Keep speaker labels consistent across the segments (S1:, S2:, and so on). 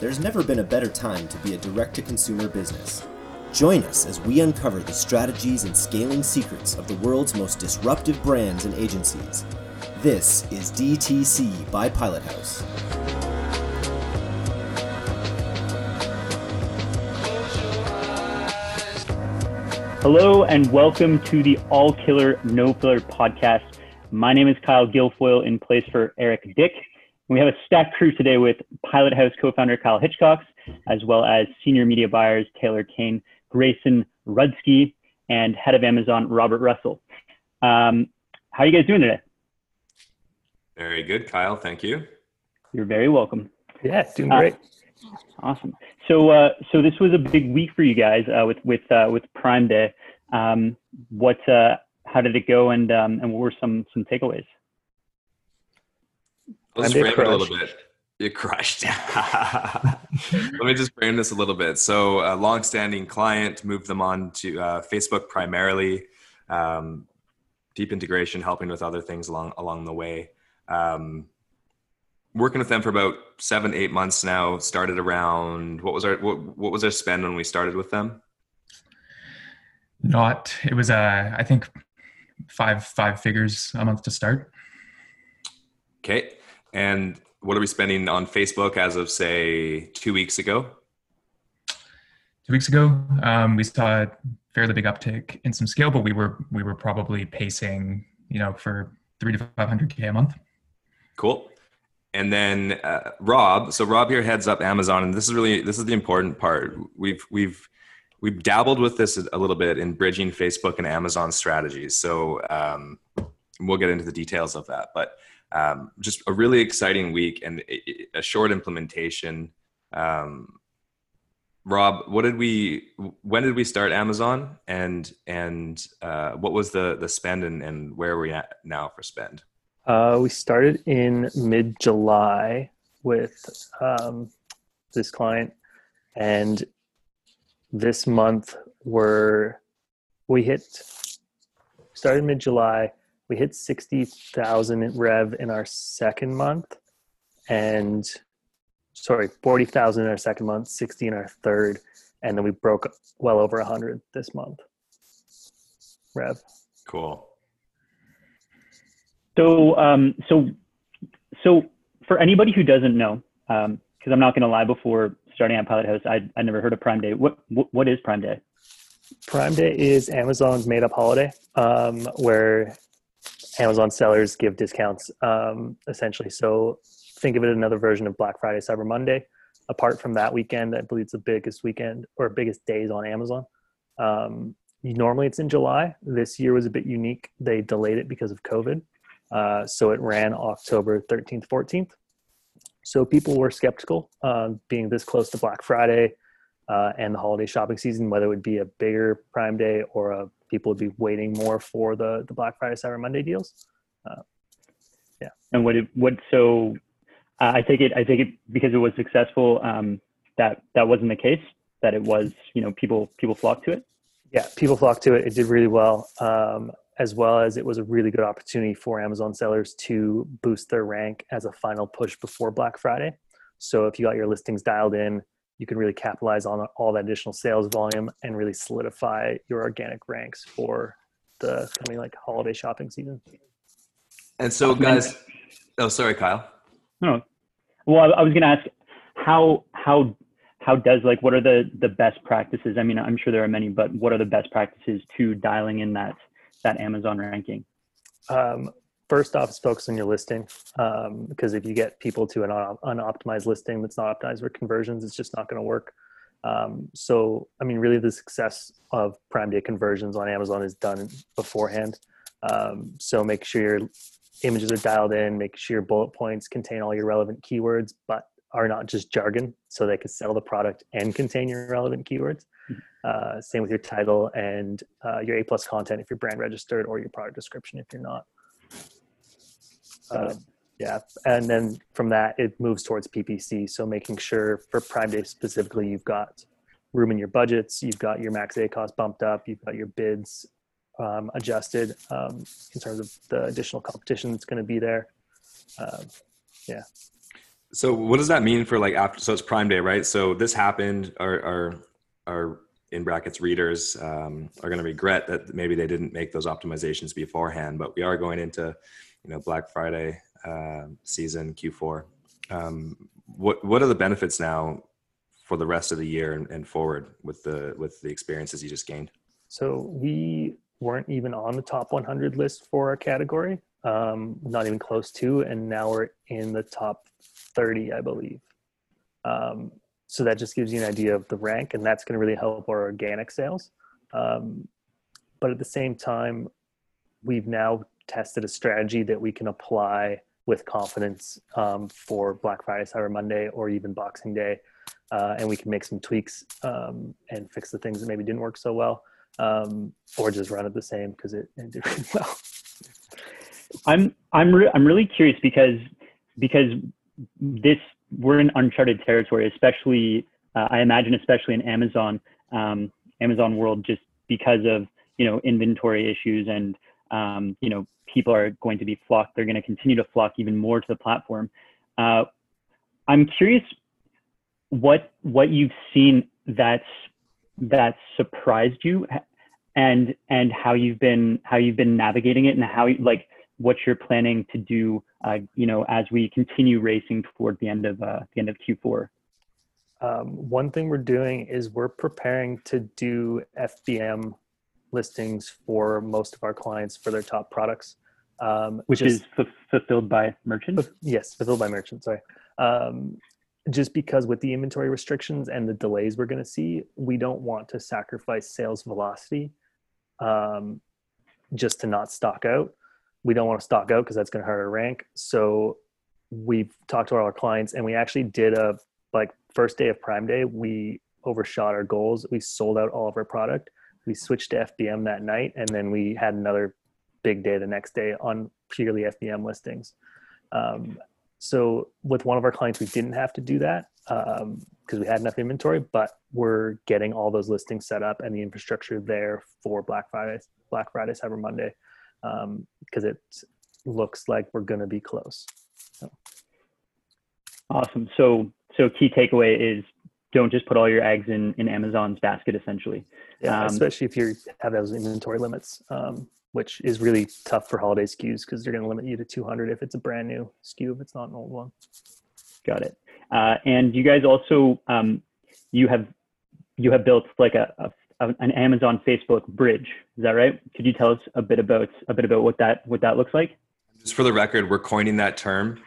S1: there's never been a better time to be a direct to consumer business. Join us as we uncover the strategies and scaling secrets of the world's most disruptive brands and agencies. This is DTC by Pilot House.
S2: Hello and welcome to the All Killer No Filler podcast. My name is Kyle Guilfoyle in place for Eric Dick. We have a stacked crew today with Pilot House co-founder Kyle Hitchcox, as well as senior media buyers Taylor Kane, Grayson Rudsky, and head of Amazon Robert Russell. Um, how are you guys doing today?
S3: Very good, Kyle. Thank you.
S2: You're very welcome.
S4: Yeah, doing great.
S2: Uh, awesome. So, uh, so this was a big week for you guys uh, with with uh, with Prime Day. Um, what? Uh, how did it go, and um, and what were some some takeaways?
S3: Let's frame it a little bit. You crushed. Let me just frame this a little bit. So, a long-standing client moved them on to uh, Facebook primarily. Um, deep integration, helping with other things along along the way. Um, working with them for about seven, eight months now. Started around what was our what, what was our spend when we started with them?
S4: Not. It was uh, I think five five figures a month to start.
S3: Okay, and what are we spending on Facebook as of say two weeks ago?
S4: Two weeks ago, um, we saw a fairly big uptick in some scale, but we were we were probably pacing, you know, for three to five hundred k a month.
S3: Cool. And then uh, Rob, so Rob here heads up Amazon, and this is really this is the important part. We've we've we've dabbled with this a little bit in bridging Facebook and Amazon strategies. So um, we'll get into the details of that, but um, just a really exciting week and a short implementation. Um, Rob, what did we? When did we start Amazon, and and uh, what was the the spend, and, and where are we at now for spend?
S5: Uh, we started in mid July with um, this client, and this month we're we hit started mid July. We hit sixty thousand rev in our second month, and sorry, forty thousand in our second month, sixty in our third, and then we broke well over hundred this month. Rev.
S3: Cool.
S2: So, um, so, so for anybody who doesn't know, because um, I'm not going to lie, before starting at Pilot House, I I never heard of Prime Day. What what, what is Prime Day?
S5: Prime Day is Amazon's made up holiday, um, where Amazon sellers give discounts, um, essentially. So think of it another version of Black Friday, Cyber Monday. Apart from that weekend, I believe it's the biggest weekend or biggest days on Amazon. Um, normally it's in July. This year was a bit unique. They delayed it because of COVID. Uh, so it ran October 13th, 14th. So people were skeptical, uh, being this close to Black Friday uh, and the holiday shopping season, whether it would be a bigger Prime Day or a, people would be waiting more for the, the Black Friday, Cyber Monday deals. Uh,
S2: yeah. And what, it, what, so uh, I take it, I take it because it was successful. Um, that that wasn't the case. That it was, you know, people people flocked to it.
S5: Yeah, people flocked to it. It did really well. Um, as well as it was a really good opportunity for Amazon sellers to boost their rank as a final push before Black Friday. So if you got your listings dialed in, you can really capitalize on all that additional sales volume and really solidify your organic ranks for the coming like holiday shopping season.
S3: And so, guys, oh, sorry, Kyle.
S2: No, well, I was going to ask how how how does like what are the the best practices? I mean, I'm sure there are many, but what are the best practices to dialing in that that Amazon ranking?
S5: Um, first off, is focus on your listing um, because if you get people to an unoptimized listing that's not optimized for conversions, it's just not going to work. Um, so, I mean, really, the success of Prime Day conversions on Amazon is done beforehand. Um, so, make sure your images are dialed in, make sure your bullet points contain all your relevant keywords, but are not just jargon, so they can sell the product and contain your relevant keywords. Uh, same with your title and uh, your A plus content if you're brand registered or your product description if you're not. Um, yeah, and then from that it moves towards PPC. So making sure for Prime Day specifically, you've got room in your budgets, you've got your max ACoS bumped up, you've got your bids um, adjusted um, in terms of the additional competition that's going to be there. Um, yeah.
S3: So what does that mean for like after? So it's Prime Day, right? So this happened. Our our our in brackets readers um, are going to regret that maybe they didn't make those optimizations beforehand. But we are going into you know Black Friday uh, season Q4. Um, what what are the benefits now for the rest of the year and, and forward with the with the experiences you just gained?
S5: So we weren't even on the top 100 list for our category, um, not even close to, and now we're in the top 30, I believe. Um, so that just gives you an idea of the rank, and that's going to really help our organic sales. Um, but at the same time, we've now tested a strategy that we can apply with confidence um, for Black Friday, Cyber Monday, or even Boxing Day, uh, and we can make some tweaks um, and fix the things that maybe didn't work so well um, or just run it the same because it, it, did really well.
S2: I'm I'm re- I'm really curious because because this we're in uncharted territory, especially uh, I imagine especially in Amazon um, Amazon world, just because of you know inventory issues and um, you know people are going to be flocked. They're going to continue to flock even more to the platform. Uh, I'm curious what what you've seen that's that surprised you and and how you've been how you've been navigating it and how you, like what you're planning to do uh, you know as we continue racing toward the end of uh, the end of q4
S5: um, one thing we're doing is we're preparing to do fbm listings for most of our clients for their top products
S2: um, which just, is f- fulfilled by merchants
S5: yes fulfilled by merchants sorry um, just because with the inventory restrictions and the delays we're going to see, we don't want to sacrifice sales velocity um, just to not stock out. We don't want to stock out because that's going to hurt our rank. So we've talked to all our clients and we actually did a like first day of Prime Day, we overshot our goals. We sold out all of our product. We switched to FBM that night and then we had another big day the next day on purely FBM listings. Um, so with one of our clients, we didn't have to do that because um, we had enough inventory, but we're getting all those listings set up and the infrastructure there for Black Friday, Black Friday, Cyber Monday, because um, it looks like we're going to be close. So.
S2: Awesome. So, so key takeaway is don't just put all your eggs in, in Amazon's basket, essentially.
S5: Yeah, um, especially if you have those inventory limits. Um, which is really tough for holiday SKUs because they're going to limit you to 200 if it's a brand new SKU if it's not an old one.
S2: Got it. Uh, and you guys also um, you have you have built like a, a, an Amazon Facebook bridge. Is that right? Could you tell us a bit about a bit about what that what that looks like?
S3: Just for the record, we're coining that term.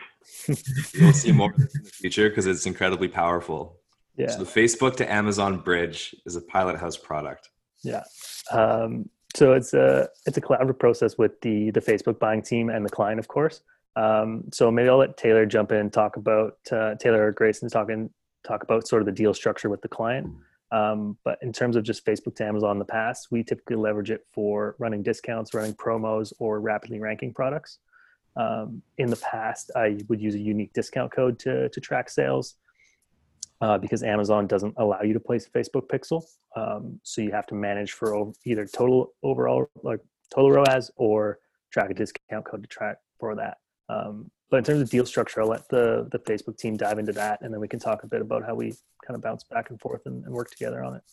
S3: You'll see more in the future because it's incredibly powerful. Yeah. So the Facebook to Amazon bridge is a Pilot House product.
S5: Yeah. Um, so it's a it's a collaborative process with the the Facebook buying team and the client, of course. Um, so maybe I'll let Taylor jump in talk about uh, Taylor or Grayson talking talk about sort of the deal structure with the client. Um, but in terms of just Facebook to Amazon in the past, we typically leverage it for running discounts, running promos, or rapidly ranking products. Um, in the past, I would use a unique discount code to to track sales uh, because Amazon doesn't allow you to place Facebook pixel. Um, so you have to manage for either total overall like total ROAS or track a discount code to track for that. Um, but in terms of deal structure, I'll let the the Facebook team dive into that, and then we can talk a bit about how we kind of bounce back and forth and, and work together on it.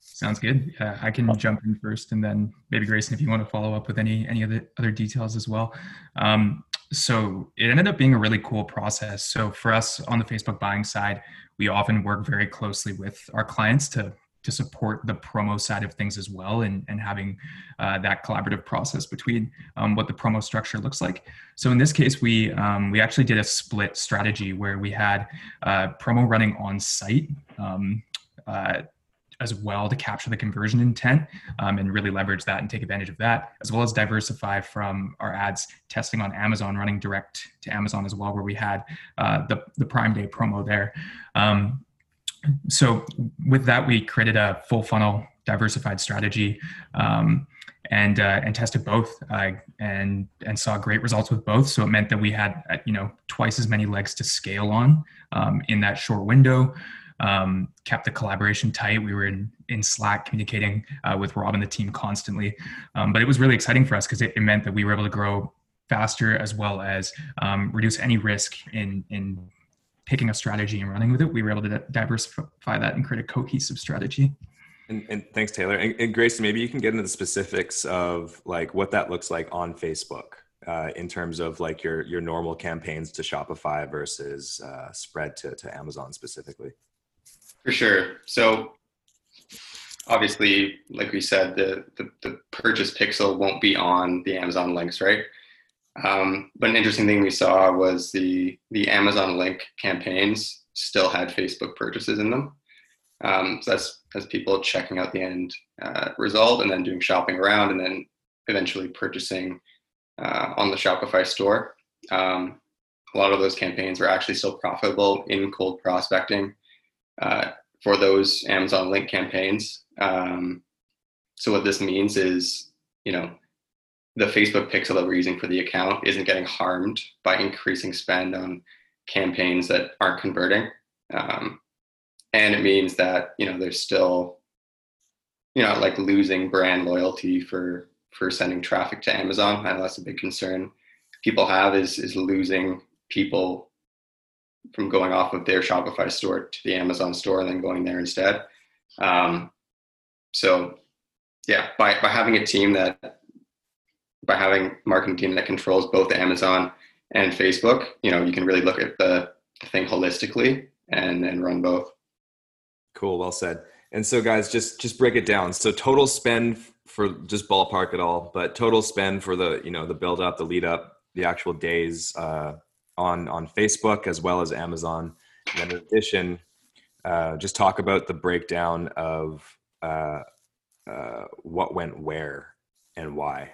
S4: Sounds good. Uh, I can jump in first, and then maybe Grayson, if you want to follow up with any any other other details as well. Um, so it ended up being a really cool process. So for us on the Facebook buying side, we often work very closely with our clients to to support the promo side of things as well and, and having uh, that collaborative process between um, what the promo structure looks like so in this case we um, we actually did a split strategy where we had uh, promo running on site um, uh, as well to capture the conversion intent um, and really leverage that and take advantage of that, as well as diversify from our ads testing on Amazon, running direct to Amazon as well, where we had uh, the, the Prime Day promo there. Um, so with that, we created a full funnel diversified strategy. Um, and uh, and tested both uh, and and saw great results with both. So it meant that we had uh, you know twice as many legs to scale on um, in that short window um, kept the collaboration tight. We were in, in Slack communicating uh, with Rob and the team constantly. Um, but it was really exciting for us because it, it, meant that we were able to grow faster as well as um, reduce any risk in in picking a strategy and running with it. We were able to diversify that and create a cohesive strategy.
S3: And, and thanks, Taylor. And, and Grace, maybe you can get into the specifics of like what that looks like on Facebook uh, in terms of like your your normal campaigns to Shopify versus uh, spread to, to Amazon specifically.
S6: For sure. So obviously, like we said, the, the, the purchase pixel won't be on the Amazon links, right? Um, but an interesting thing we saw was the the Amazon link campaigns still had Facebook purchases in them. Um, so that's as people checking out the end uh, result and then doing shopping around and then eventually purchasing uh, on the Shopify store. Um, a lot of those campaigns were actually still profitable in cold prospecting uh, for those Amazon link campaigns. Um, so what this means is, you know, the Facebook pixel that we're using for the account isn't getting harmed by increasing spend on campaigns that aren't converting. Um, and it means that, you know, there's still, you know, like losing brand loyalty for for sending traffic to Amazon. I know that's a big concern people have is is losing people from going off of their Shopify store to the Amazon store and then going there instead. Um, so yeah, by by having a team that by having marketing team that controls both Amazon and Facebook, you know, you can really look at the thing holistically and and run both.
S3: Cool, well said. And so guys, just just break it down. So total spend for just ballpark it all, but total spend for the, you know, the build up, the lead up, the actual days uh, on on Facebook as well as Amazon. And in addition, uh, just talk about the breakdown of uh, uh, what went where and why.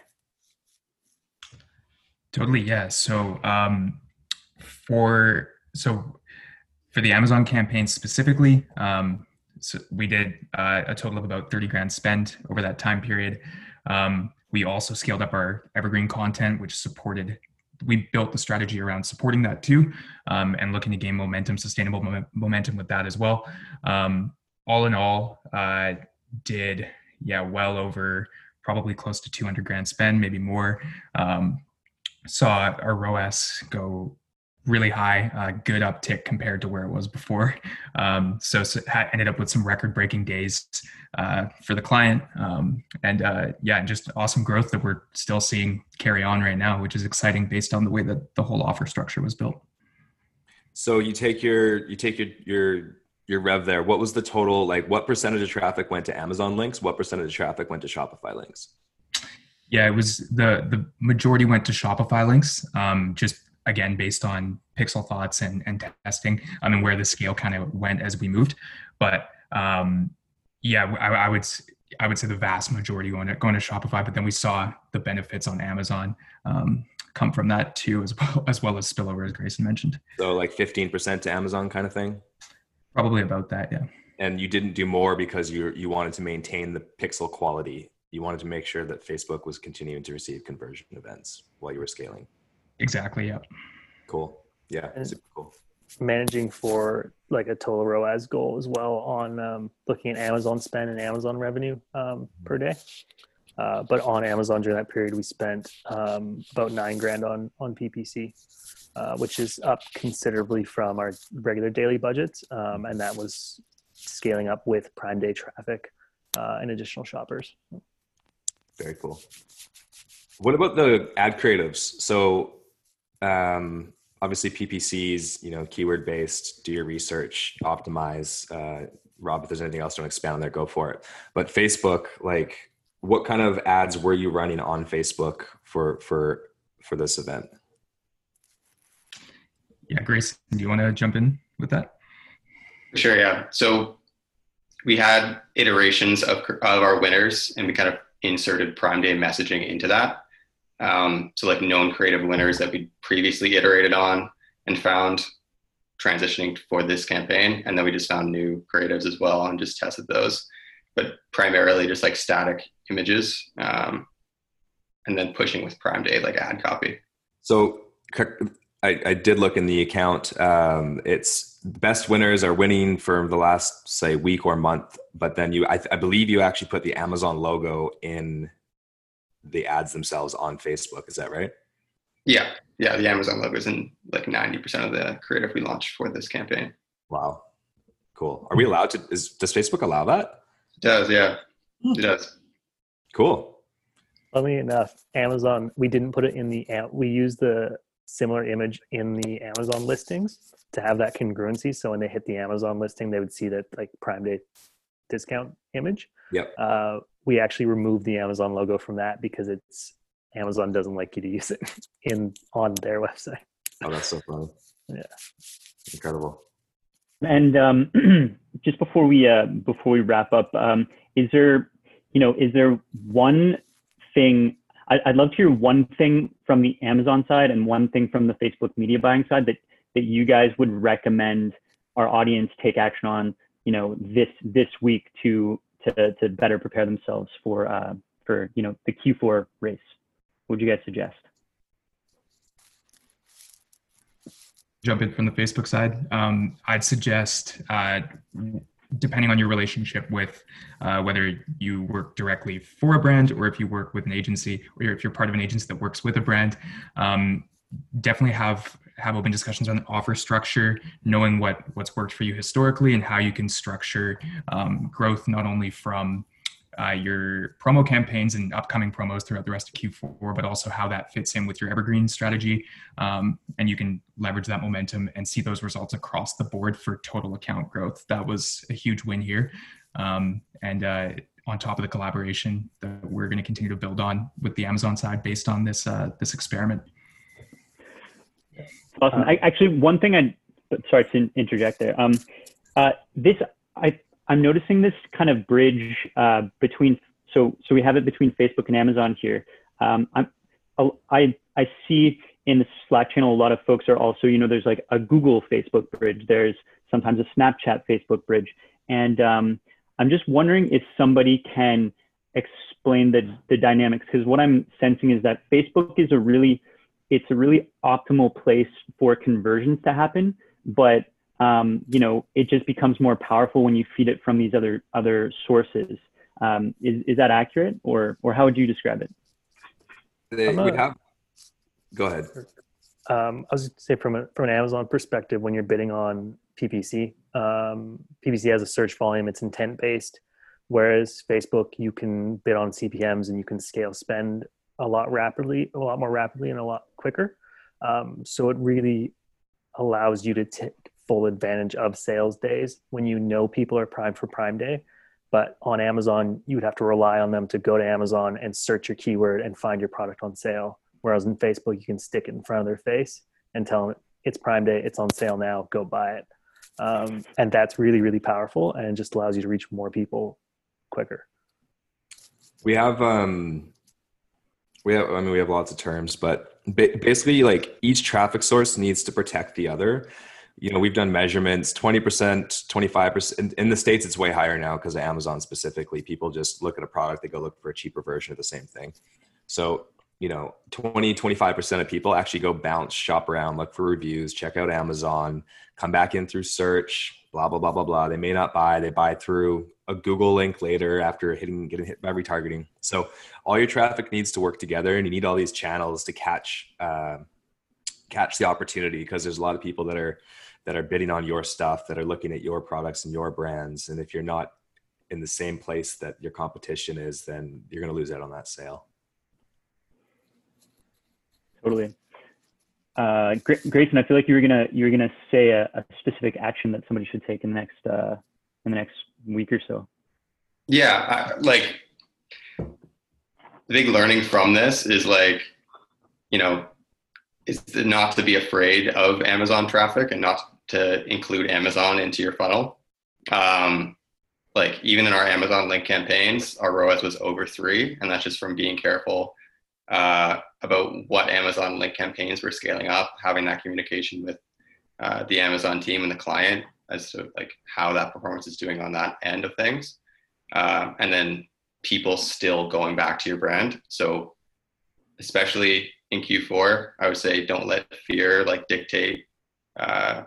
S4: Totally, yeah. So um, for so for the Amazon campaign specifically, um, so we did uh, a total of about 30 grand spent over that time period. Um, we also scaled up our evergreen content, which supported. We built the strategy around supporting that too, um, and looking to gain momentum, sustainable mom- momentum with that as well. Um, all in all, uh, did yeah well over probably close to 200 grand spend, maybe more. Um, saw our ROAS go really high, uh, good uptick compared to where it was before. Um, so, so ended up with some record breaking days uh, for the client. Um, and uh, yeah, just awesome growth that we're still seeing carry on right now, which is exciting based on the way that the whole offer structure was built.
S3: So you take your, you take your, your, your rev there. What was the total, like what percentage of traffic went to Amazon links? What percentage of traffic went to Shopify links?
S4: Yeah, it was the the majority went to Shopify links, um, just again based on pixel thoughts and, and testing i mean where the scale kind of went as we moved. But um, yeah I, I, would i would say the vast majority going to, going to shopify but then we saw the benefits on amazon um, come from that too as well as well as spillover as grayson mentioned.
S3: So like 15% to amazon kind of thing?
S4: Probably about that yeah.
S3: And you didn't do more because you you wanted to maintain the pixel quality. You wanted to make sure that facebook was continuing to receive conversion events while you were scaling
S4: Exactly. Yeah.
S3: Cool. Yeah.
S5: And
S3: super cool.
S5: Managing for like a total ROAS goal as well on um, looking at Amazon spend and Amazon revenue um, per day. Uh, but on Amazon during that period, we spent um, about nine grand on on PPC, uh, which is up considerably from our regular daily budgets, um, and that was scaling up with Prime Day traffic uh, and additional shoppers.
S3: Very cool. What about the ad creatives? So um, obviously ppcs you know keyword based do your research optimize uh, rob if there's anything else don't expand on there go for it. But facebook like what kind of ads were you running on facebook for for for this event?
S4: Yeah grace do you want to jump in with that?
S6: Sure yeah. So we had iterations of, of our winners and we kind of inserted prime day messaging into that um, so like known creative winners that we previously iterated on and found transitioning for this campaign. And then we just found new creatives as well and just tested those, but primarily just like static images. Um, and then pushing with Prime Day, like ad copy.
S3: So I, I did look in the account. Um, it's best winners are winning for the last say week or month, but then you, I, I believe you actually put the Amazon logo in the ads themselves on Facebook. Is that right?
S6: Yeah, yeah. The Amazon logo is in like ninety percent of the creative we launched for this campaign.
S3: Wow, cool. Are we allowed to? Is does Facebook allow that?
S6: It does yeah, it does.
S3: Cool.
S5: Funnily enough, Amazon, we didn't put it in the, we used the similar image in the Amazon listings to have that congruency. So when they hit the Amazon listing, they would see that like Prime Day discount image.
S3: Yep.
S5: Uh, we actually removed the Amazon logo from that because it's Amazon doesn't like you to use it in on their website.
S3: Oh, that's so funny.
S5: Yeah.
S3: Incredible.
S2: And um, just before we uh, before we wrap up, um, is there you know is there one thing I, I'd love to hear one thing from the Amazon side and one thing from the Facebook media buying side that that you guys would recommend our audience take action on you know this this week to to to better prepare themselves for uh, for you know the Q4 race. What would you guys suggest?
S4: Jump in from the Facebook side. Um, I'd suggest, uh, depending on your relationship with uh, whether you work directly for a brand or if you work with an agency or if you're part of an agency that works with a brand, um, definitely have have open discussions on the offer structure, knowing what what's worked for you historically and how you can structure um, growth not only from uh, your promo campaigns and upcoming promos throughout the rest of Q4, but also how that fits in with your evergreen strategy. Um, and you can leverage that momentum and see those results across the board for total account growth. That was a huge win here. Um, and uh, on top of the collaboration that we're going to continue to build on with the Amazon side based on this uh, this experiment.
S2: Awesome. I, actually, one thing I sorry to interject there. Um, uh, this I I'm noticing this kind of bridge uh, between so so we have it between Facebook and Amazon here. Um, I'm I I see in the Slack channel a lot of folks are also you know there's like a Google Facebook bridge. There's sometimes a Snapchat Facebook bridge, and um, I'm just wondering if somebody can explain the the dynamics because what I'm sensing is that Facebook is a really it's a really optimal place for conversions to happen, but um, you know, it just becomes more powerful when you feed it from these other other sources. Um, is is that accurate, or or how would you describe it?
S3: They, a, have. Go ahead.
S5: Um, I was going to say from a, from an Amazon perspective, when you're bidding on PPC, um, PPC has a search volume; it's intent based. Whereas Facebook, you can bid on CPMS and you can scale spend a lot rapidly, a lot more rapidly, and a lot quicker. Um, so it really allows you to take full advantage of sales days when you know people are primed for Prime Day. But on Amazon, you would have to rely on them to go to Amazon and search your keyword and find your product on sale. Whereas in Facebook, you can stick it in front of their face and tell them it's Prime Day, it's on sale now, go buy it. Um, and that's really, really powerful and just allows you to reach more people quicker.
S3: We have um, we have i mean we have lots of terms but basically like each traffic source needs to protect the other. You know we've done measurements 20% 25% in, in the states it's way higher now because of amazon specifically. People just look at a product they go look for a cheaper version of the same thing. So you know 20 25% of people actually go bounce shop around look for reviews check out amazon come back in through search blah blah blah blah blah. They may not buy they buy through a google link later after hitting getting hit by retargeting. So all your traffic needs to work together and you need all these channels to catch uh, catch the opportunity because there's a lot of people that are that are bidding on your stuff that are looking at your products and your brands. And if you're not in the same place that your competition is then you're going to lose out on that sale.
S2: Totally uh, Grayson, I feel like you were gonna you were gonna say a, a, specific action that somebody should take in the next uh, in the next week or so.
S6: Yeah, I, like the big learning from this is like, you know, is not to be afraid of Amazon traffic and not to include Amazon into your funnel. Um, like even in our Amazon link campaigns, our ROAS was over three, and that's just from being careful uh, about what Amazon link campaigns we're scaling up, having that communication with uh, the Amazon team and the client as to like how that performance is doing on that end of things, um, and then people still going back to your brand. So, especially in Q4, I would say don't let fear like dictate uh,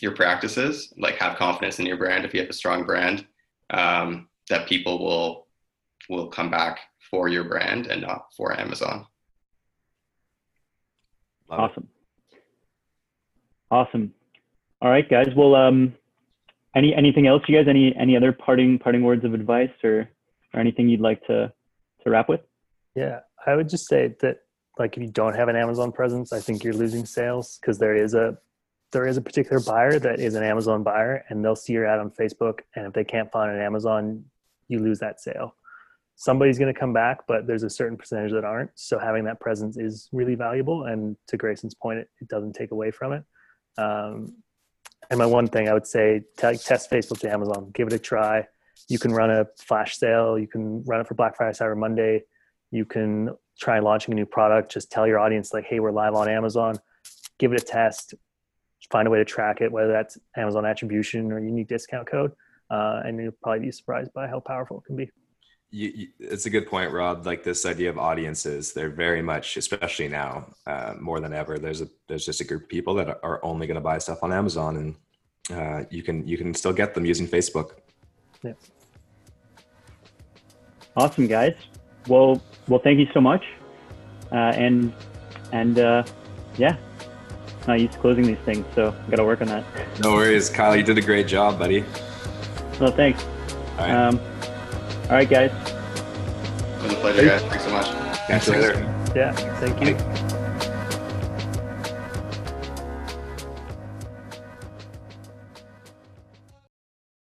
S6: your practices. Like have confidence in your brand. If you have a strong brand, um, that people will will come back for your brand and not for Amazon.
S3: Love it.
S2: Awesome. Awesome. All right, guys. Well, um, any anything else, you guys? Any any other parting parting words of advice or or anything you'd like to to wrap with?
S5: Yeah, I would just say that like if you don't have an Amazon presence, I think you're losing sales because there is a there is a particular buyer that is an Amazon buyer and they'll see your ad on Facebook and if they can't find an Amazon, you lose that sale. Somebody's going to come back, but there's a certain percentage that aren't. So having that presence is really valuable. And to Grayson's point, it, it doesn't take away from it. Um, and my one thing I would say, t- test Facebook to Amazon, give it a try. You can run a flash sale. You can run it for Black Friday, Cyber Monday. You can try launching a new product. Just tell your audience like, "Hey, we're live on Amazon." Give it a test. Find a way to track it, whether that's Amazon attribution or unique discount code, uh, and you'll probably be surprised by how powerful it can be.
S3: You, you, it's a good point, Rob. Like this idea of audiences, they're very much, especially now, uh, more than ever. There's a there's just a group of people that are only going to buy stuff on Amazon, and uh, you can you can still get them using Facebook.
S5: Yeah.
S2: Awesome, guys. Well, well, thank you so much. Uh, and and uh, yeah, not used to closing these things, so got to work on that.
S3: No worries, Kyle. You did a great job, buddy.
S2: Well, thanks.
S3: All right.
S2: Um, all right, guys.
S6: It was a pleasure, guys. Thanks so much.
S3: Catch you later.
S5: Yeah, thank you.
S3: Bye.